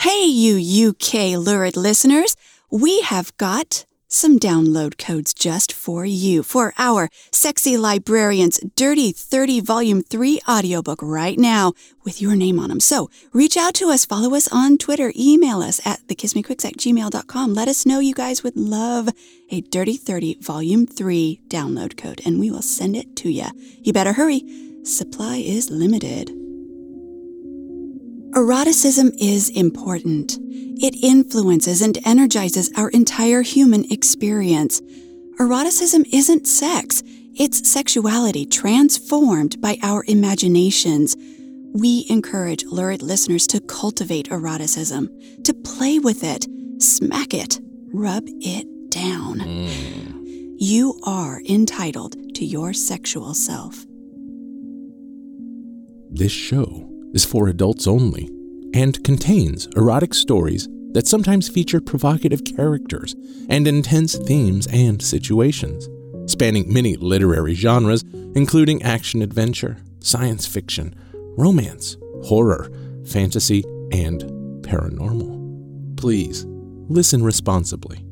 Hey, you UK lurid listeners, we have got some download codes just for you for our Sexy Librarians Dirty 30 Volume 3 audiobook right now with your name on them. So reach out to us, follow us on Twitter, email us at thekissmequicks at gmail.com. Let us know you guys would love a Dirty 30 Volume 3 download code and we will send it to you. You better hurry. Supply is limited. Eroticism is important. It influences and energizes our entire human experience. Eroticism isn't sex, it's sexuality transformed by our imaginations. We encourage lurid listeners to cultivate eroticism, to play with it, smack it, rub it down. Mm. You are entitled to your sexual self. This show is for adults only and contains erotic stories that sometimes feature provocative characters and intense themes and situations, spanning many literary genres, including action adventure, science fiction, romance, horror, fantasy, and paranormal. Please listen responsibly.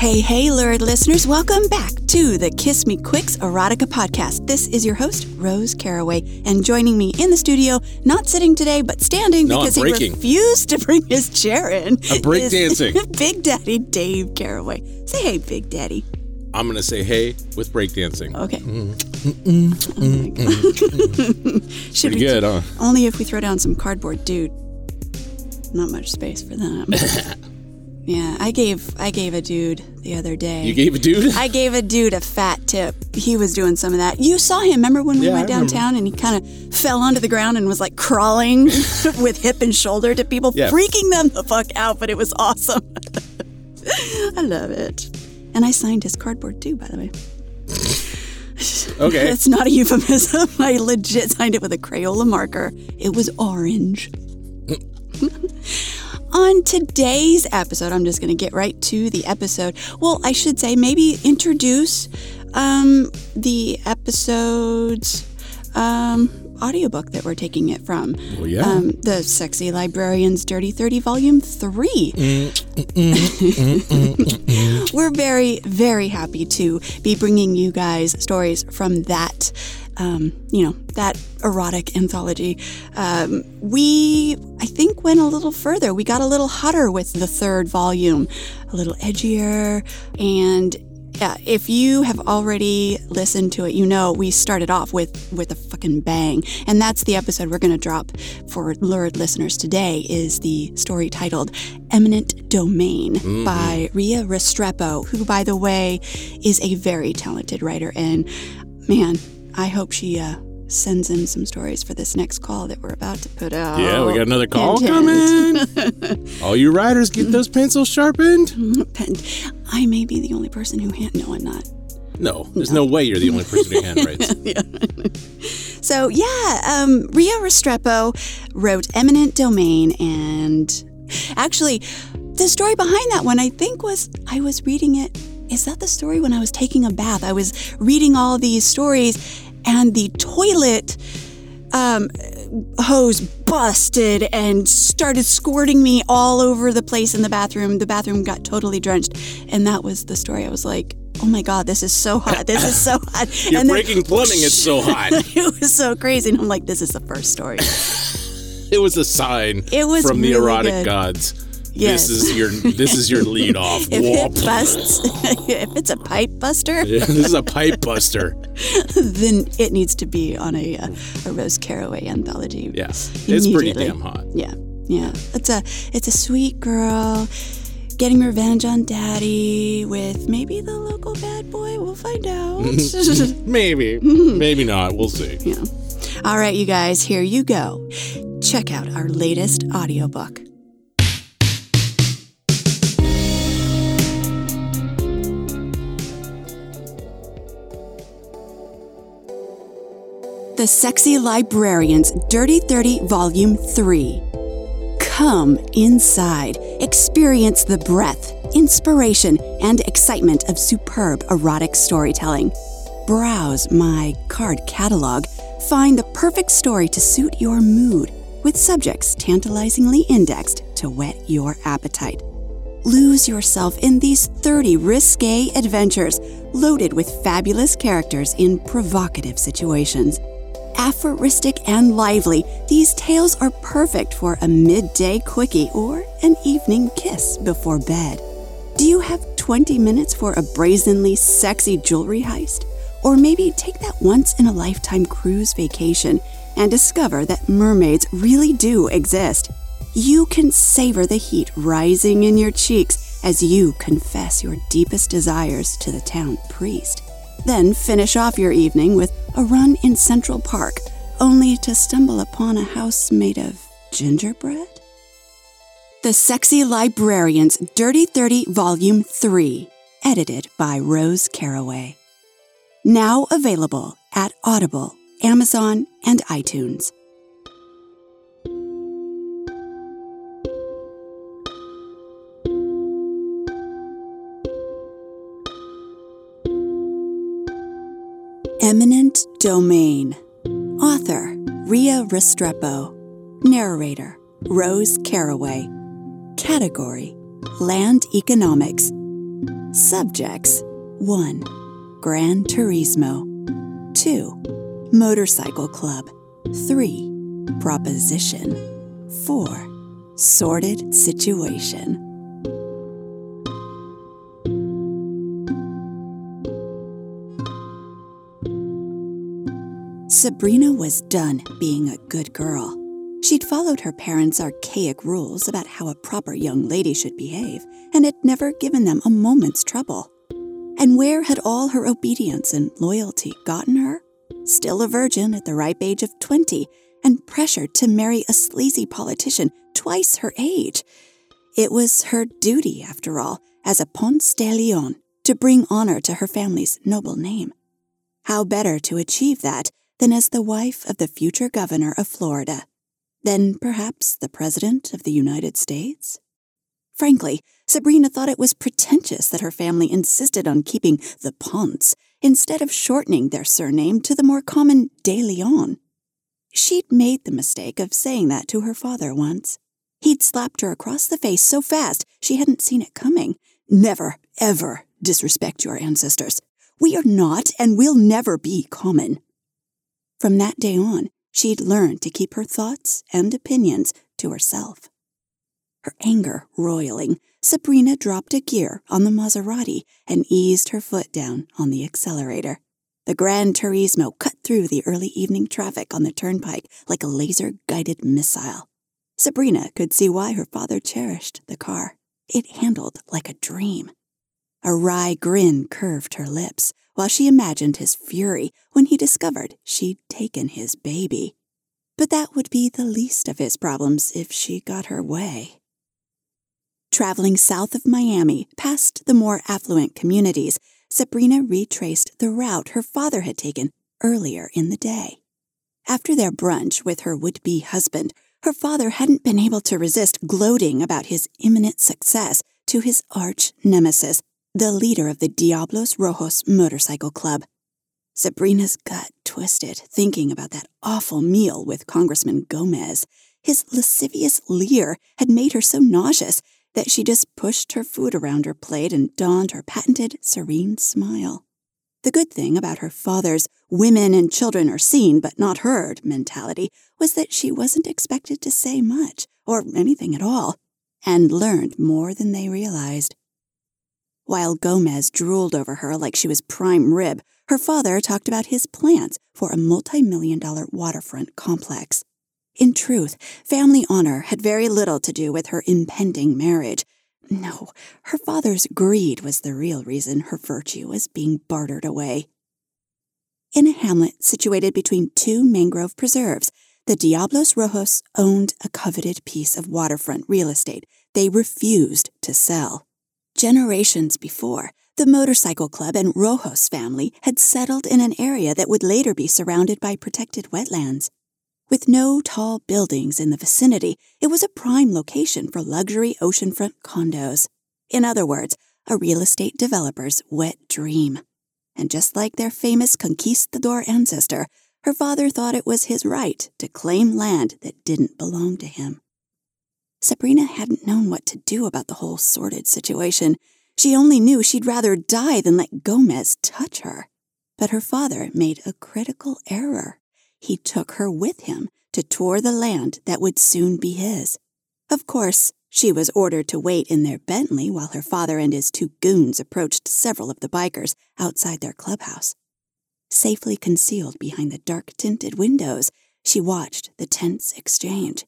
Hey, hey, lurid listeners, welcome back to the Kiss Me Quicks Erotica podcast. This is your host, Rose Caraway, and joining me in the studio, not sitting today, but standing No, because he refused to bring his chair in. I'm break dancing. Big Daddy Dayv Caraway. Say hey, Big Daddy. I'm going to say hey with breakdancing. Okay. Mm-hmm. Mm-hmm. Oh. Mm-hmm. Should we good, huh? Only if we throw down some cardboard, dude. Not much space for that. yeah, I gave I gave a dude the other day. You gave a dude? I gave a dude a fat tip. He was doing some of that. You saw him. Remember when we Yeah, went I remember. downtown and he kind of fell onto the ground and was like crawling with hip and shoulder to people, Yeah. freaking them the fuck out. But it was awesome. I love it. And I signed his cardboard too, by the way. Okay. It's not a euphemism. I legit signed it with a Crayola marker. It was orange. On today's episode, I'm just going to get right to the episode. Well, I should say maybe introduce um, the episode's um, audiobook that we're taking it from. Well, yeah. Um, the Sexy Librarians Dirty 30 Volume 3. We're very, very happy to be bringing you guys stories from that, um, you know, that erotic anthology. Um, we, I think, went a little further. We got a little hotter with the third volume, a little edgier. And yeah, if you have already listened to it, you know we started off with with a fucking bang, and that's the episode we're going to drop for lurid listeners today. Is the story titled "Eminent Domain" by Ria Restrepo, who, by the way, is a very talented writer. And man, I hope she uh, sends in some stories for this next call that we're about to put out. yeah, we got another call Hint, coming. All you writers, get those pencils sharpened. Pen- I may be the only person who hand. No, I'm not. No, there's no way you're the only person who handwrites. Yeah. So yeah, um, Ria Restrepo wrote "Eminent Domain," and actually, the story behind that one, I think, was I was reading it. Is that the story when I was taking a bath? I was reading all these stories, and the toilet um, hose busted and started squirting me all over the place in the bathroom. The bathroom got totally drenched, and that was the story. I was like. Oh my God! This is so hot. This is so hot. You're And then- breaking plumbing. It's so hot. it was so crazy. And I'm like, this is the first story. It was a sign It was from the erotic good. gods. Yes. This is your this is your lead off. If Whoop. it busts, if it's a pipe buster, Yeah, this is a pipe buster. then it needs to be on a, uh, a Rose Caraway anthology. Yeah, it's pretty damn hot. Yeah, yeah. It's a it's a sweet girl getting revenge on daddy with maybe the local bad boy. We'll find out. Maybe, maybe not. We'll see. yeah. All right, you guys, here you go. Check out our latest audiobook. The Sexy Librarians Dirty 30 Volume 3. Come inside, experience the breadth, inspiration, and excitement of superb erotic storytelling. browse my card catalog, find the perfect story to suit your mood, with subjects tantalizingly indexed to whet your appetite. Lose yourself in these 30 risque adventures loaded with fabulous characters in provocative situations. Aphoristic and lively, these tales are perfect for a midday quickie or an evening kiss before bed. Do you have 20 minutes for a brazenly sexy jewelry heist? Or maybe take that once in a lifetime cruise vacation and discover that mermaids really do exist. You can savor the heat rising in your cheeks as you confess your deepest desires to the town priest. Then finish off your evening with a run in Central Park, only to stumble upon a house made of gingerbread? The Sexy Librarians Dirty 30 Volume 3, edited by Rose Caraway. Now available at Audible, Amazon, and iTunes. Eminent Domain. Author Ria Restrepo. Narrator Rose Caraway. Category Land Economics. Subjects 1. Gran Turismo. 2. Motorcycle Club. 3. Proposition. 4. Sordid Situation. Sabrina was done being a good girl. She'd followed her parents' archaic rules about how a proper young lady should behave and had never given them a moment's trouble. And where had all her obedience and loyalty gotten her? Still a virgin at the ripe age of 20 and pressured to marry a sleazy politician twice her age. It was her duty, after all, as a Ponce de Leon, to bring honor to her family's noble name. How better to achieve that than as the wife of the future governor of Florida? Then perhaps the President of the United States? Frankly, Sabrina thought it was pretentious that her family insisted on keeping the Ponce instead of shortening their surname to the more common De Leon. She'd made the mistake of saying that to her father once. He'd slapped her across the face so fast she hadn't seen it coming. Never, ever disrespect your ancestors. We are not and will never be common. From that day on, she'd learned to keep her thoughts and opinions to herself. Her anger roiling, Sabrina dropped a gear on the Maserati and eased her foot down on the accelerator. The Gran Turismo cut through the early evening traffic on the turnpike like a laser guided missile. Sabrina could see why her father cherished the car. It handled like a dream. A wry grin curved her lips while she imagined his fury when he discovered she'd taken his baby. But that would be the least of his problems if she got her way. Traveling south of Miami, past the more affluent communities, Sabrina retraced the route her father had taken earlier in the day. After their brunch with her would be husband, her father hadn't been able to resist gloating about his imminent success to his arch nemesis, the leader of the Diablos Rojos Motorcycle Club. Sabrina's gut twisted thinking about that awful meal with Congressman Gomez. His lascivious leer had made her so nauseous that she just pushed her food around her plate and donned her patented serene smile. The good thing about her father's women and children are seen but not heard mentality was that she wasn't expected to say much or anything at all, and learned more than they realized. While Gomez drooled over her like she was prime rib, her father talked about his plans for a multi million dollar waterfront complex. In truth, family honor had very little to do with her impending marriage. No, her father's greed was the real reason her virtue was being bartered away. In a hamlet situated between two mangrove preserves, the Diablos Rojos owned a coveted piece of waterfront real estate they refused to sell. Generations before, the motorcycle club and Rojos family had settled in an area that would later be surrounded by protected wetlands. With no tall buildings in the vicinity, it was a prime location for luxury oceanfront condos. In other words, a real estate developer's wet dream. And just like their famous conquistador ancestor, her father thought it was his right to claim land that didn't belong to him. Sabrina hadn't known what to do about the whole sordid situation. She only knew she'd rather die than let Gomez touch her. But her father made a critical error. He took her with him to tour the land that would soon be his. Of course, she was ordered to wait in their Bentley while her father and his two goons approached several of the bikers outside their clubhouse. Safely concealed behind the dark tinted windows, she watched the tense exchange.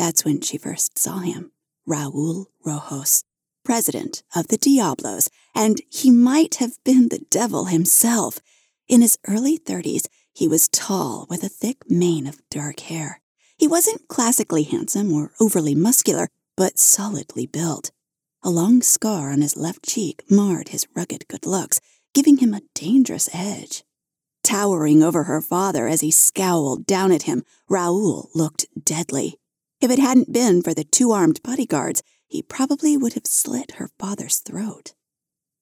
That's when she first saw him, Raul Rojos, president of the Diablos, and he might have been the devil himself. In his early 30s, he was tall with a thick mane of dark hair. He wasn't classically handsome or overly muscular, but solidly built. A long scar on his left cheek marred his rugged good looks, giving him a dangerous edge. Towering over her father as he scowled down at him, Raoul looked deadly. If it hadn't been for the two armed bodyguards, he probably would have slit her father's throat.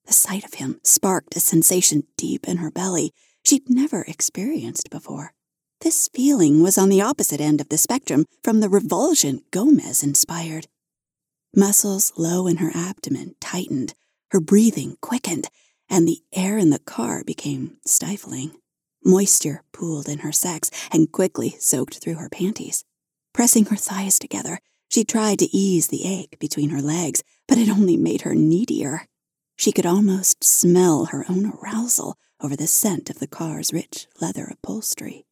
The sight of him sparked a sensation deep in her belly she'd never experienced before. This feeling was on the opposite end of the spectrum from the revulsion Gomez inspired. Muscles low in her abdomen tightened, her breathing quickened, and the air in the car became stifling. Moisture pooled in her sex and quickly soaked through her panties. Pressing her thighs together, she tried to ease the ache between her legs, but it only made her needier. She could almost smell her own arousal over the scent of the car's rich leather upholstery.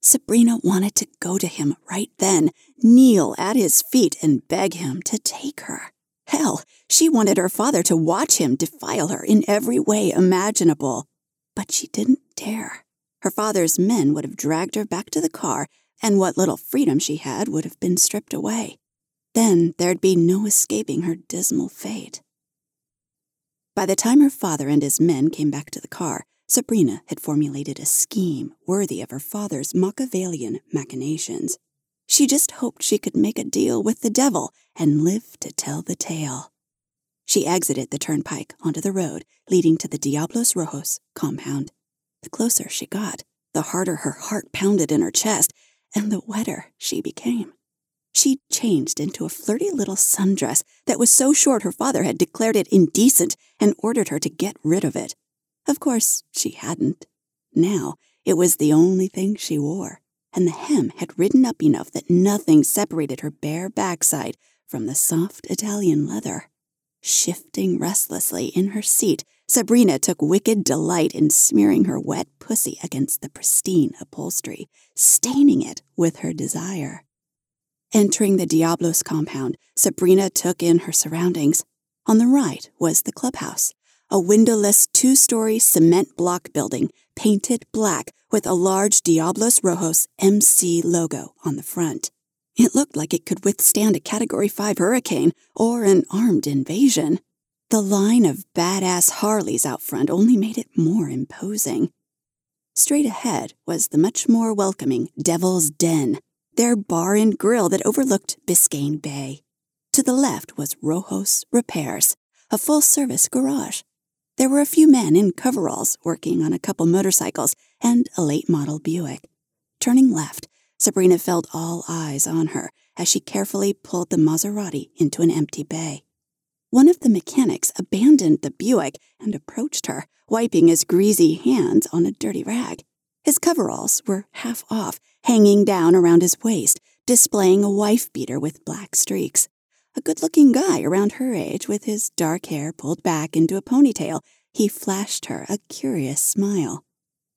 Sabrina wanted to go to him right then, kneel at his feet, and beg him to take her. Hell, she wanted her father to watch him defile her in every way imaginable. But she didn't dare. Her father's men would have dragged her back to the car, and what little freedom she had would have been stripped away. Then there'd be no escaping her dismal fate. By the time her father and his men came back to the car, Sabrina had formulated a scheme worthy of her father's Machiavellian machinations. She just hoped she could make a deal with the devil and live to tell the tale. She exited the turnpike onto the road leading to the Diablos Rojos compound. The closer she got, the harder her heart pounded in her chest, and the wetter she became. She changed into a flirty little sundress that was so short her father had declared it indecent and ordered her to get rid of it. Of course, she hadn't. Now, it was the only thing she wore, and the hem had ridden up enough that nothing separated her bare backside from the soft Italian leather. Shifting restlessly in her seat, Sabrina took wicked delight in smearing her wet pussy against the pristine upholstery, staining it with her desire. Entering the Diablos compound, Sabrina took in her surroundings. On the right was the clubhouse, a windowless two story cement block building painted black with a large Diablos Rojos MC logo on the front. It looked like it could withstand a Category 5 hurricane or an armed invasion. The line of badass Harleys out front only made it more imposing. Straight ahead was the much more welcoming Devil's Den, their bar and grill that overlooked Biscayne Bay. To the left was Rojos Repairs, a full service garage there were a few men in coveralls working on a couple motorcycles and a late model Buick. Turning left, Sabrina felt all eyes on her as she carefully pulled the Maserati into an empty bay. One of the mechanics abandoned the Buick and approached her, wiping his greasy hands on a dirty rag. His coveralls were half off, hanging down around his waist, displaying a wife beater with black streaks a good looking guy around her age with his dark hair pulled back into a ponytail, he flashed her a curious smile.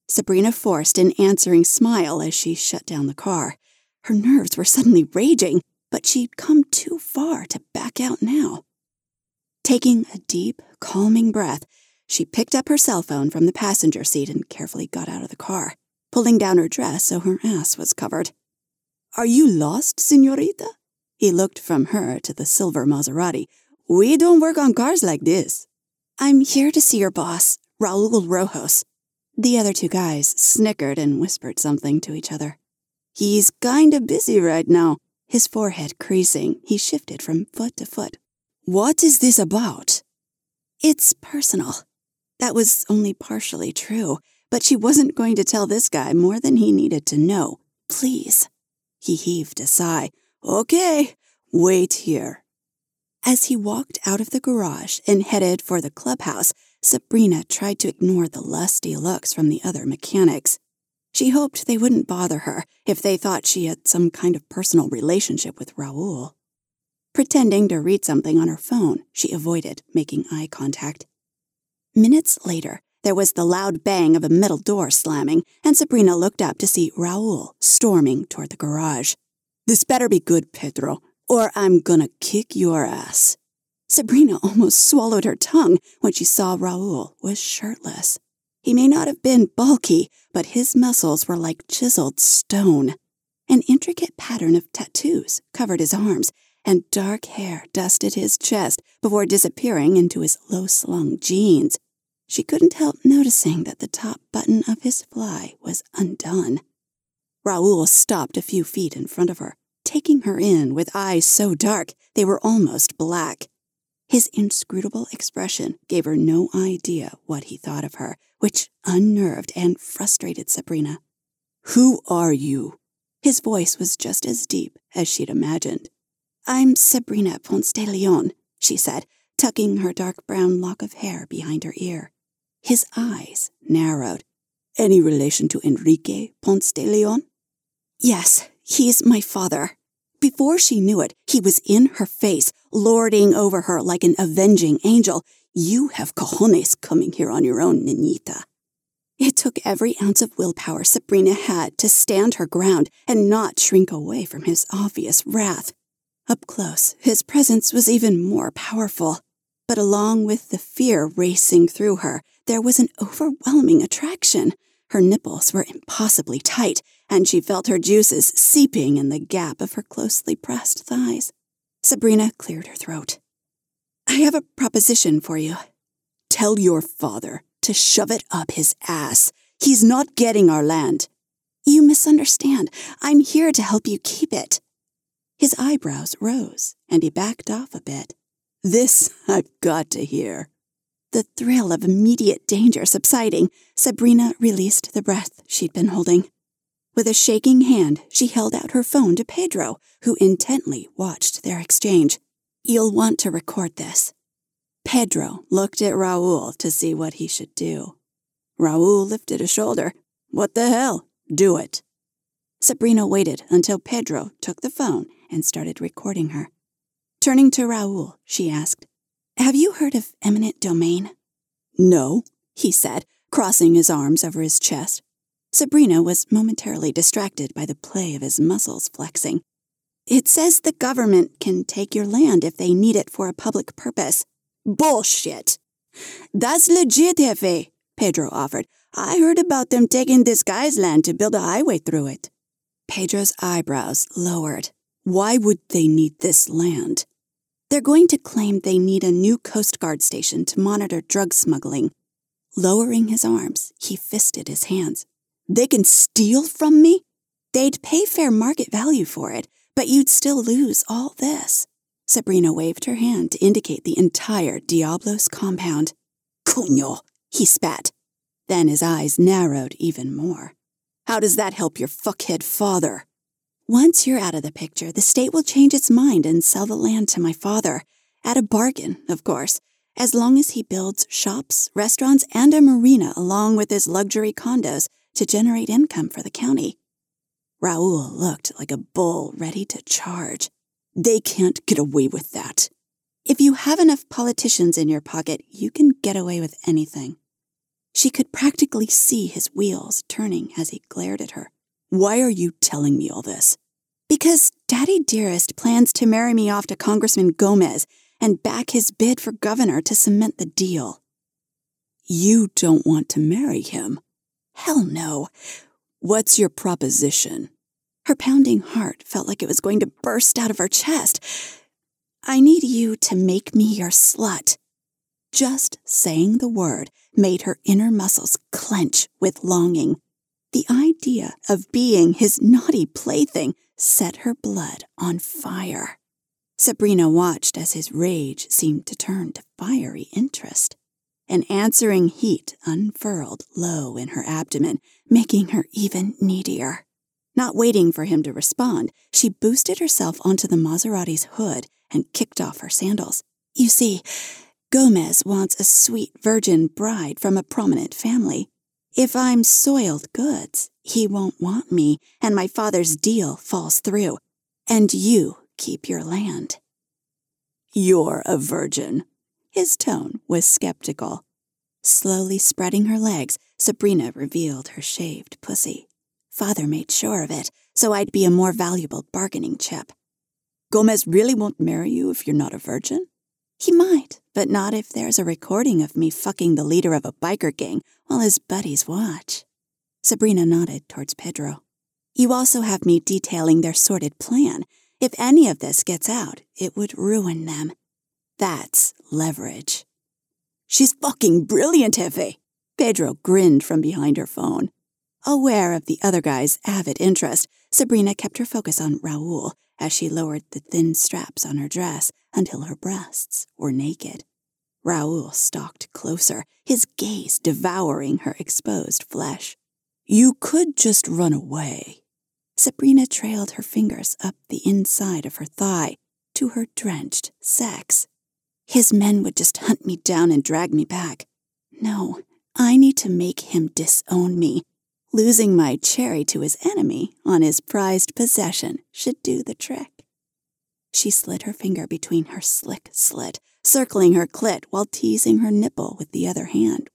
Sabrina forced an answering smile as she shut down the car. Her nerves were suddenly raging, but she'd come too far to back out now. Taking a deep, calming breath, she picked up her cell phone from the passenger seat and carefully got out of the car, pulling down her dress so her ass was covered. Are you lost, senorita? He looked from her to the silver Maserati. We don't work on cars like this. I'm here to see your boss, Raul Rojos. The other two guys snickered and whispered something to each other. He's kinda busy right now. His forehead creasing, he shifted from foot to foot. What is this about? It's personal. That was only partially true, but she wasn't going to tell this guy more than he needed to know. Please. He heaved a sigh. Okay, wait here. As he walked out of the garage and headed for the clubhouse, Sabrina tried to ignore the lusty looks from the other mechanics. She hoped they wouldn't bother her if they thought she had some kind of personal relationship with Raoul. Pretending to read something on her phone, she avoided making eye contact. Minutes later, there was the loud bang of a metal door slamming, and Sabrina looked up to see Raoul storming toward the garage. This better be good, Pedro, or I'm gonna kick your ass. Sabrina almost swallowed her tongue when she saw Raoul was shirtless. He may not have been bulky, but his muscles were like chiseled stone. An intricate pattern of tattoos covered his arms, and dark hair dusted his chest before disappearing into his low slung jeans. She couldn't help noticing that the top button of his fly was undone. Raoul stopped a few feet in front of her, taking her in with eyes so dark they were almost black. His inscrutable expression gave her no idea what he thought of her, which unnerved and frustrated Sabrina. Who are you? His voice was just as deep as she'd imagined. I'm Sabrina Ponce de Leon, she said, tucking her dark brown lock of hair behind her ear. His eyes narrowed. Any relation to Enrique Ponce de Leon? Yes, he's my father. Before she knew it, he was in her face, lording over her like an avenging angel. You have cojones coming here on your own, Ninita. It took every ounce of willpower Sabrina had to stand her ground and not shrink away from his obvious wrath. Up close, his presence was even more powerful. But along with the fear racing through her, there was an overwhelming attraction. Her nipples were impossibly tight, and she felt her juices seeping in the gap of her closely pressed thighs. Sabrina cleared her throat. I have a proposition for you. Tell your father to shove it up his ass. He's not getting our land. You misunderstand. I'm here to help you keep it. His eyebrows rose, and he backed off a bit. This I've got to hear. The thrill of immediate danger subsiding, Sabrina released the breath she'd been holding. With a shaking hand, she held out her phone to Pedro, who intently watched their exchange. You'll want to record this. Pedro looked at Raoul to see what he should do. Raoul lifted a shoulder. What the hell? Do it. Sabrina waited until Pedro took the phone and started recording her. Turning to Raoul, she asked, Have you heard of eminent domain? No, he said, crossing his arms over his chest. Sabrina was momentarily distracted by the play of his muscles flexing. It says the government can take your land if they need it for a public purpose. Bullshit! That's legit, Pedro offered. I heard about them taking this guy's land to build a highway through it. Pedro's eyebrows lowered. Why would they need this land? They're going to claim they need a new Coast Guard station to monitor drug smuggling. Lowering his arms, he fisted his hands. They can steal from me? They'd pay fair market value for it, but you'd still lose all this. Sabrina waved her hand to indicate the entire Diablos compound. Coño, he spat. Then his eyes narrowed even more. How does that help your fuckhead father? Once you're out of the picture, the state will change its mind and sell the land to my father. At a bargain, of course, as long as he builds shops, restaurants, and a marina along with his luxury condos to generate income for the county. Raoul looked like a bull ready to charge. They can't get away with that. If you have enough politicians in your pocket, you can get away with anything. She could practically see his wheels turning as he glared at her. Why are you telling me all this? Because Daddy Dearest plans to marry me off to Congressman Gomez and back his bid for governor to cement the deal. You don't want to marry him? Hell no. What's your proposition? Her pounding heart felt like it was going to burst out of her chest. I need you to make me your slut. Just saying the word made her inner muscles clench with longing. The idea of being his naughty plaything set her blood on fire. Sabrina watched as his rage seemed to turn to fiery interest. An answering heat unfurled low in her abdomen, making her even needier. Not waiting for him to respond, she boosted herself onto the Maserati's hood and kicked off her sandals. You see, Gomez wants a sweet virgin bride from a prominent family. If I'm soiled goods, he won't want me, and my father's deal falls through. And you keep your land. You're a virgin. His tone was skeptical. Slowly spreading her legs, Sabrina revealed her shaved pussy. Father made sure of it, so I'd be a more valuable bargaining chip. Gomez really won't marry you if you're not a virgin? He might, but not if there's a recording of me fucking the leader of a biker gang while his buddies watch. Sabrina nodded towards Pedro. You also have me detailing their sordid plan. If any of this gets out, it would ruin them. That's leverage. She's fucking brilliant, Jefe. Pedro grinned from behind her phone. Aware of the other guy's avid interest, Sabrina kept her focus on Raoul as she lowered the thin straps on her dress until her breasts were naked. Raoul stalked closer, his gaze devouring her exposed flesh. You could just run away. Sabrina trailed her fingers up the inside of her thigh to her drenched sex. His men would just hunt me down and drag me back. No, I need to make him disown me. Losing my cherry to his enemy on his prized possession should do the trick. She slid her finger between her slick slit, circling her clit while teasing her nipple with the other hand.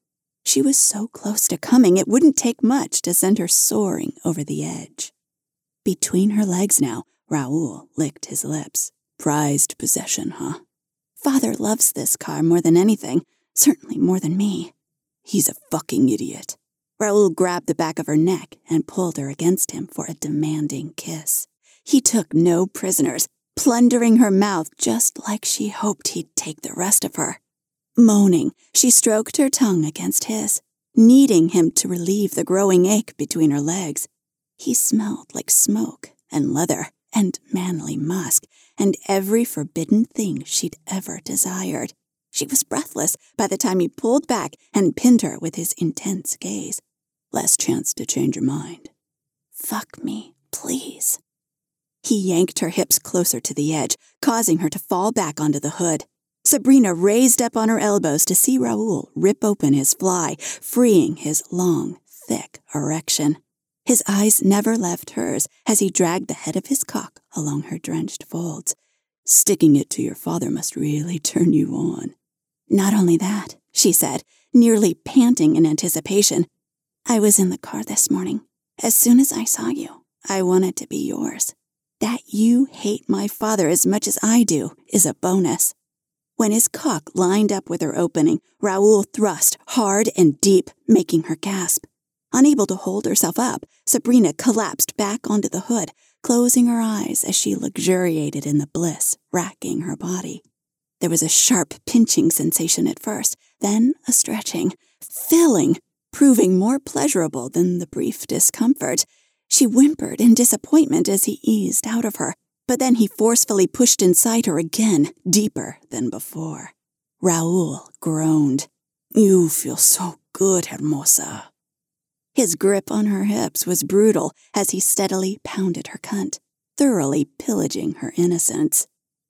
She was so close to coming, it wouldn't take much to send her soaring over the edge. Between her legs now, Raoul licked his lips. Prized possession, huh? Father loves this car more than anything, certainly more than me. He's a fucking idiot. Raoul grabbed the back of her neck and pulled her against him for a demanding kiss. He took no prisoners, plundering her mouth just like she hoped he'd take the rest of her. Moaning, she stroked her tongue against his, needing him to relieve the growing ache between her legs. He smelled like smoke and leather and manly musk and every forbidden thing she'd ever desired. She was breathless by the time he pulled back and pinned her with his intense gaze. Less chance to change your mind. Fuck me, please. He yanked her hips closer to the edge, causing her to fall back onto the hood. Sabrina raised up on her elbows to see Raoul rip open his fly, freeing his long, thick erection. His eyes never left hers as he dragged the head of his cock along her drenched folds. Sticking it to your father must really turn you on. Not only that, she said, nearly panting in anticipation. I was in the car this morning. As soon as I saw you, I wanted to be yours. That you hate my father as much as I do is a bonus. When his cock lined up with her opening, Raoul thrust hard and deep, making her gasp. Unable to hold herself up, Sabrina collapsed back onto the hood, closing her eyes as she luxuriated in the bliss racking her body. There was a sharp pinching sensation at first, then a stretching, filling, proving more pleasurable than the brief discomfort. She whimpered in disappointment as he eased out of her, but then he forcefully pushed inside her again, deeper than before. Raoul groaned. You feel so good, Hermosa. His grip on her hips was brutal as he steadily pounded her cunt, thoroughly pillaging her innocence.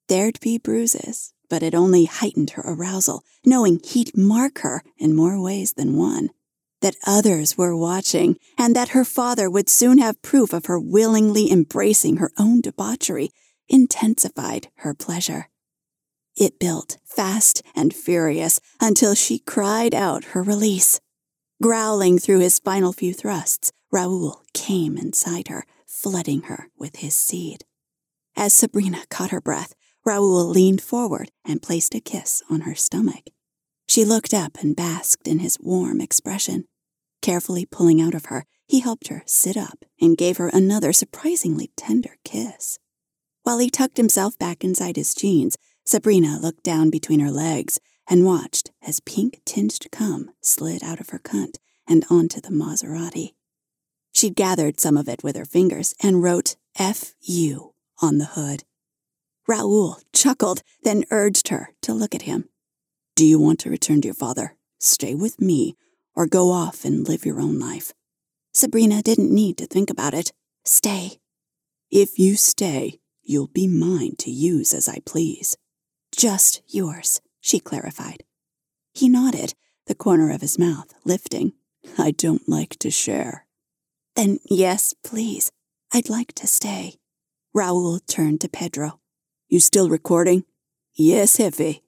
There'd be bruises, but it only heightened her arousal, knowing he'd mark her in more ways than one that others were watching, and that her father would soon have proof of her willingly embracing her own debauchery, intensified her pleasure. It built fast and furious until she cried out her release. Growling through his final few thrusts, Raoul came inside her, flooding her with his seed. As Sabrina caught her breath, Raoul leaned forward and placed a kiss on her stomach. She looked up and basked in his warm expression. Carefully pulling out of her, he helped her sit up and gave her another surprisingly tender kiss. While he tucked himself back inside his jeans, Sabrina looked down between her legs and watched as pink tinged cum slid out of her cunt and onto the Maserati. She gathered some of it with her fingers and wrote F.U. on the hood. Raoul chuckled, then urged her to look at him. Do you want to return to your father? stay with me or go off and live your own life. Sabrina didn't need to think about it. Stay. If you stay, you'll be mine to use as I please. Just yours, she clarified. He nodded, the corner of his mouth lifting. I don't like to share. Then, yes, please. I'd like to stay. Raoul turned to Pedro. You still recording? Yes, Jefe.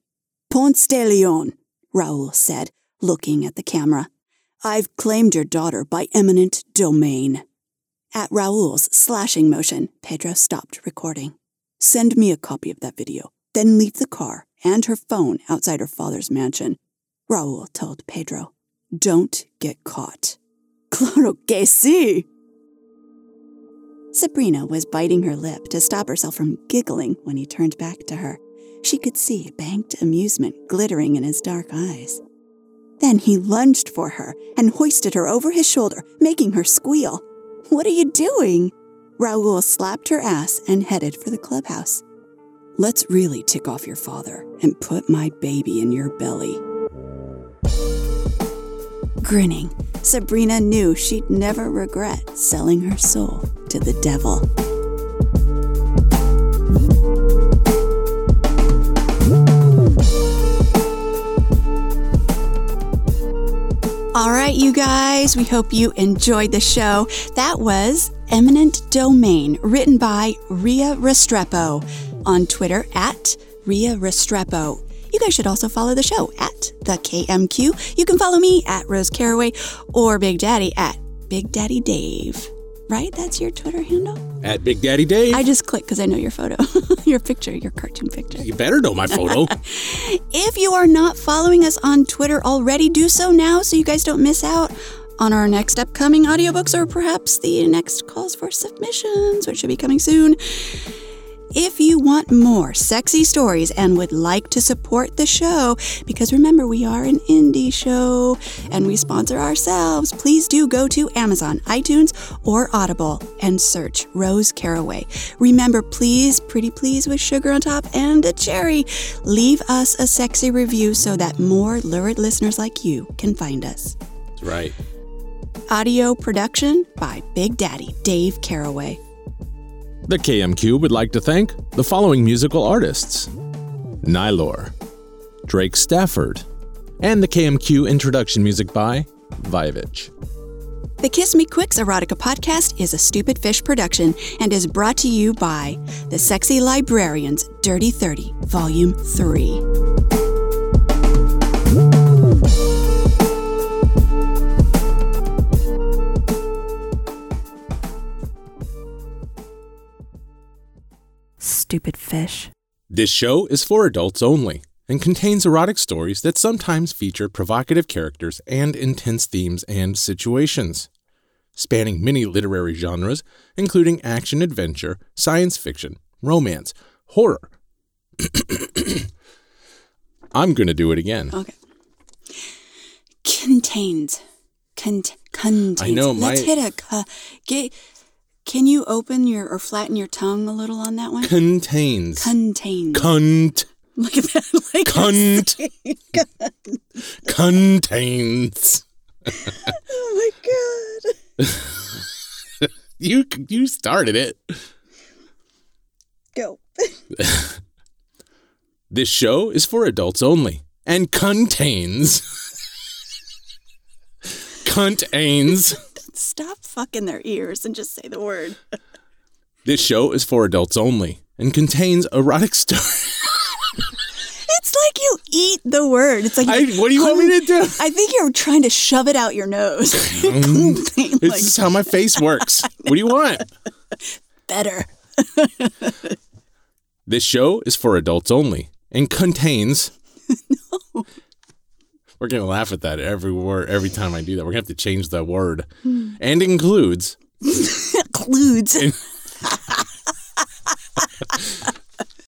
Ponce de Leon, Raoul said, looking at the camera. I've claimed your daughter by eminent domain. At Raoul's slashing motion, Pedro stopped recording. Send me a copy of that video, then leave the car and her phone outside her father's mansion. Raoul told Pedro. Don't get caught. Claro que sí! Sabrina was biting her lip to stop herself from giggling when he turned back to her. She could see banked amusement glittering in his dark eyes. Then he lunged for her and hoisted her over his shoulder, making her squeal. What are you doing? Raoul slapped her ass and headed for the clubhouse. Let's really tick off your father and put my baby in your belly. Grinning, Sabrina knew she'd never regret selling her soul to the devil. All right, you guys, we hope you enjoyed the show. That was Eminent Domain, written by Ria Restrepo on Twitter at Ria Restrepo. You guys should also follow the show at the KMQ. You can follow me at Rose Caraway or Big Daddy at Big Daddy Dayv. Right? That's your Twitter handle? At Big Daddy Dayv. I just clicked because I know your photo, your picture, your cartoon picture. you better know my photo. If you are not following us on Twitter already, do so now so you guys don't miss out on our next upcoming audiobooks or perhaps the next calls for submissions, which should be coming soon. If you want more sexy stories and would like to support the show, because remember, we are an indie show and we sponsor ourselves, please do go to Amazon, iTunes, or Audible and search Rose Caraway. Remember, please, pretty please with sugar on top and a cherry, leave us a sexy review so that more lurid listeners like you can find us. That's right. Audio production by Big Daddy Dayv Caraway. The KMQ would like to thank the following musical artists Nihilore, Drake Stafford, and the KMQ introduction music by Vyvch. The Kiss Me Quicks Erotica podcast is a Stupid Fish production and is brought to you by the Sexy Librarians Dirty 30, Volume 3. Stupid fish. This show is for adults only and contains erotic stories that sometimes feature provocative characters and intense themes and situations, spanning many literary genres, including action adventure, science fiction, romance, horror. I'm going to do it again. Okay. Contains. Cont- contains. I know, Let's my- hit a. cu- get, can you open your or flatten your tongue a little on that one? Contains. Contains. Cunt. Look at that. Like Cunt. Contains. oh my god. You you started it. Go. This show is for adults only and contains contains. Stop fucking their ears and just say the word. This show is for adults only and contains erotic stories. It's like you eat the word. It's like I, what do you want me to do? I think you're trying to shove it out your nose. Um, this like, is how my face works. What do you want? better. This show is for adults only and contains. We're gonna laugh at that every word every time I do that. We're gonna have to change that word, hmm. and includes includes.